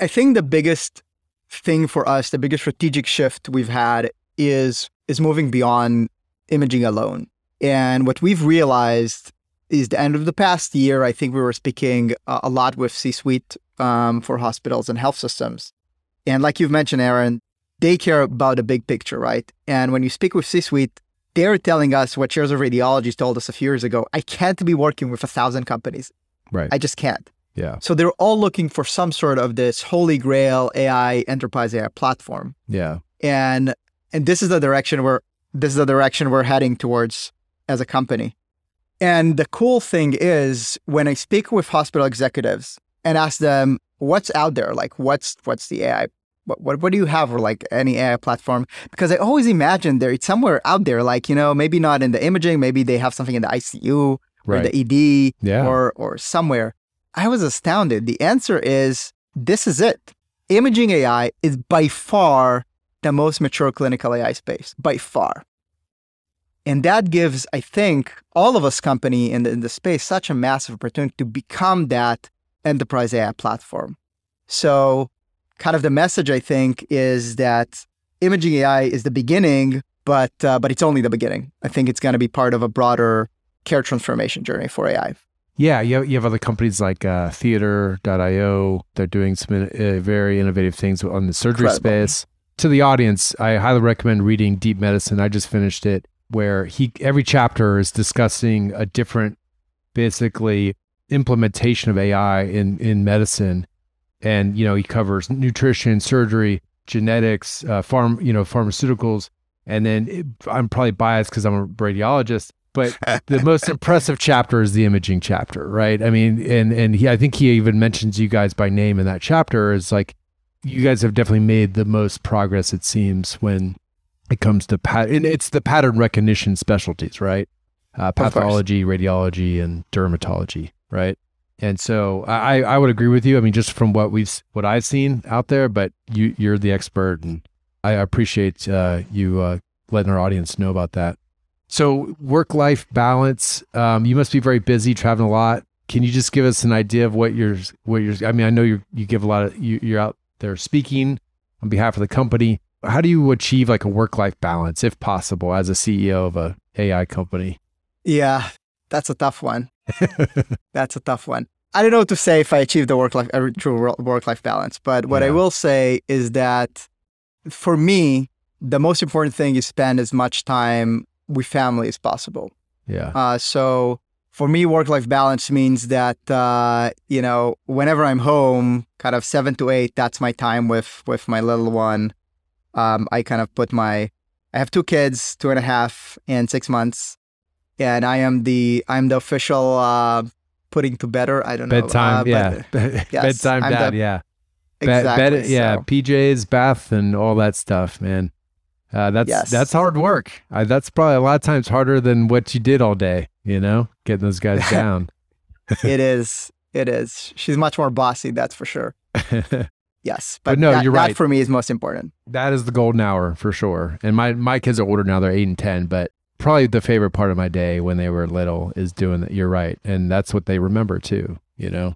i think the biggest thing for us the biggest strategic shift we've had is is moving beyond imaging alone and what we've realized is the end of the past year i think we were speaking a, a lot with c-suite um, for hospitals and health systems and like you've mentioned aaron they care about the big picture right and when you speak with c-suite they're telling us what chairs of radiology told us a few years ago i can't be working with a thousand companies Right. i just can't yeah. so they're all looking for some sort of this holy grail AI enterprise AI platform. Yeah. And and this is the direction we're this is the direction we're heading towards as a company. And the cool thing is when I speak with hospital executives and ask them what's out there, like what's what's the AI what, what what do you have or like any AI platform? Because I always imagine there it's somewhere out there, like, you know, maybe not in the imaging, maybe they have something in the ICU or Right. the ED yeah. or or somewhere. I was astounded. The answer is this is it. Imaging AI is by far the most mature clinical AI space, by far. And that gives, I think, all of us company in the, in the space such a massive opportunity to become that enterprise AI platform. So kind of the message I think is that imaging AI is the beginning, but uh, but it's only the beginning. I think it's going to be part of a broader care transformation journey for AI. Yeah, you have, you have other companies like uh, Theator.io. They're doing some uh, very innovative things on the surgery Incredible. space. To the audience, I highly recommend reading Deep Medicine. I just finished it, where he every chapter is discussing a different, basically implementation of AI in in medicine, and you know he covers nutrition, surgery, genetics, uh, farm, you know, pharmaceuticals, and then it, I'm probably biased because I'm a radiologist, but the [laughs] most impressive chapter is the imaging chapter, right? I mean, and and he, I think he even mentions you guys by name in that chapter. Is like you guys have definitely made the most progress. It seems when it comes to pat, and it's the pattern recognition specialties, right? Uh, pathology, radiology, and dermatology, right? And so I, I would agree with you. I mean, just from what we've what I've seen out there, but you you're the expert, and I appreciate uh, you uh, letting our audience know about that. So work life balance. Um, you must be very busy, traveling a lot. Can you just give us an idea of what you're what you're? I mean, I know you you give a lot of you, you're out there speaking on behalf of the company. How do you achieve like a work life balance, if possible, as a CEO of a AI company? Yeah, that's a tough one. [laughs] that's a tough one. I don't know what to say if I achieve the work life uh, true work life balance, but what I will say is that for me, the most important thing is spend as much time with family as possible. Yeah. Uh, so for me, work life balance means that uh, you know whenever I'm home, kind of seven to eight, that's my time with with my little one. Um, I kind of put my I have two kids, two and a half and six months, and I am the I'm the official uh, putting to better. I don't know Bedtime. uh, but- yeah. [laughs] yes, [laughs] Bedtime I'm dad. the- yeah. Exactly. bed- yeah, so- PJs, bath, and all that stuff, man. Uh, that's Yes. that's hard work. I, that's probably a lot of times harder than what you did all day. You know, getting those guys [laughs] down. it is. It is. She's much more bossy, that's for sure. Yes, but, But no, that, you're that right. for me is most important. that is the golden hour for sure. And my my kids are older now; they're eight and ten. But probably the favorite part of my day when they were little is doing that. You're right, and that's what they remember too. You know,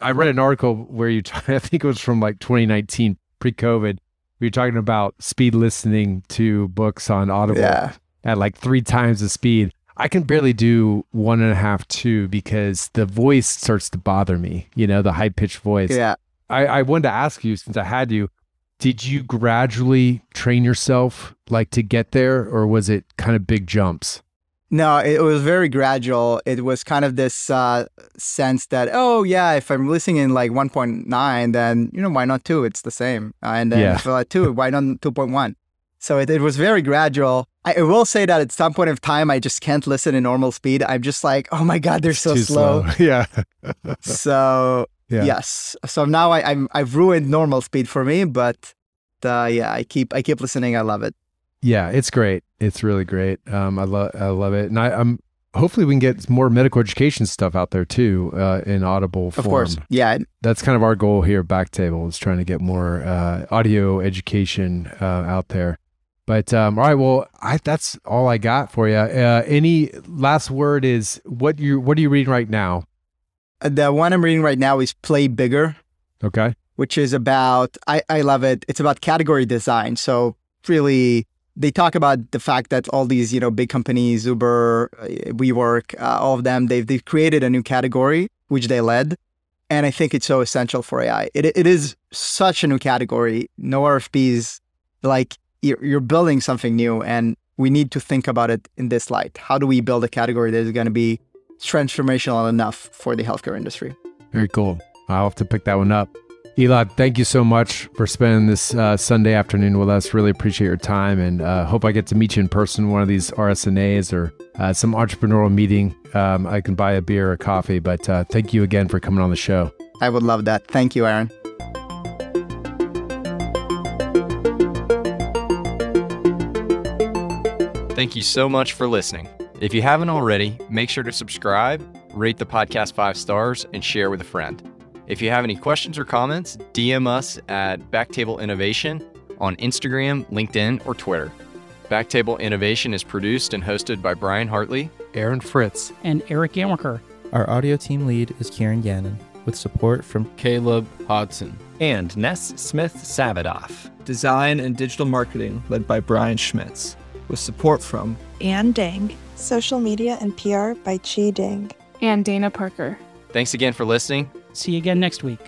I read an article where you, t- [laughs] I think it was from like 2019, pre-COVID. We were talking about speed listening to books on Audible Yeah. at like three times the speed. I can barely do one and a half, two because the voice starts to bother me. You know, the high pitched voice. Yeah. I, I wanted to ask you since I had you, did you gradually train yourself like to get there or was it kind of big jumps? No, it was very gradual. It was kind of this uh, sense that, oh, yeah, if I'm listening in like 1.9, then, you know, why not two? It's the same. Uh, and then Yeah. if uh, two, why not 2.1? So it, it was very gradual. I, I will say that at some point of time, I just can't listen in normal speed. I'm just like, oh my God, they're so Too slow. [laughs] yeah. so Yeah. yes. So now I, I'm, I've ruined normal speed for me, but uh, yeah, I keep, I keep listening. I love it. Yeah, it's great. It's really great. Um, I love I love it. And I, I'm hopefully we can get more medical education stuff out there too, uh, in audible form. Of course. Yeah. That's kind of our goal here at Backtable is trying to get more uh, audio education uh, out there. But um, all right, well, I, that's all I got for you. Uh, any last word is what you what are you reading right now? The one I'm reading right now is Play Bigger. Okay. which is about I, I love it. It's about category design. So really they talk about the fact that all these, you know, big companies, Uber, uh, WeWork, uh, all of them, they've they've created a new category which they led. And I think it's so essential for AI. It it is such a new category. No RFPs, like you're, you're building something new and we need to think about it in this light. How do we build a category that is going to be transformational enough for the healthcare industry? Very cool. I'll have to pick that one up. Elad, thank you so much for spending this uh, Sunday afternoon with us. Really appreciate your time and uh, hope I get to meet you in person one of these RSNAs or uh, some entrepreneurial meeting. Um, I can buy a beer or coffee, but uh, thank you again for coming on the show. I would love that. Thank you, Aaron. Thank you so much for listening. If you haven't already, make sure to subscribe, rate the podcast five stars, and share with a friend. If you have any questions or comments, DM us at Backtable Innovation on Instagram, LinkedIn, or Twitter. Backtable Innovation is produced and hosted by Brian Hartley. Aaron Fritts. and Eric Yamaker. Our audio team lead is Kieran Gannon, with support from Caleb Hodson. and Ness Smith Savadoff. Design and Digital Marketing, led by Brian Schmitz, with support from Anne Dang. Social media and PR by Chi Ding. and Dana Parker. Thanks again for listening. See you again next week.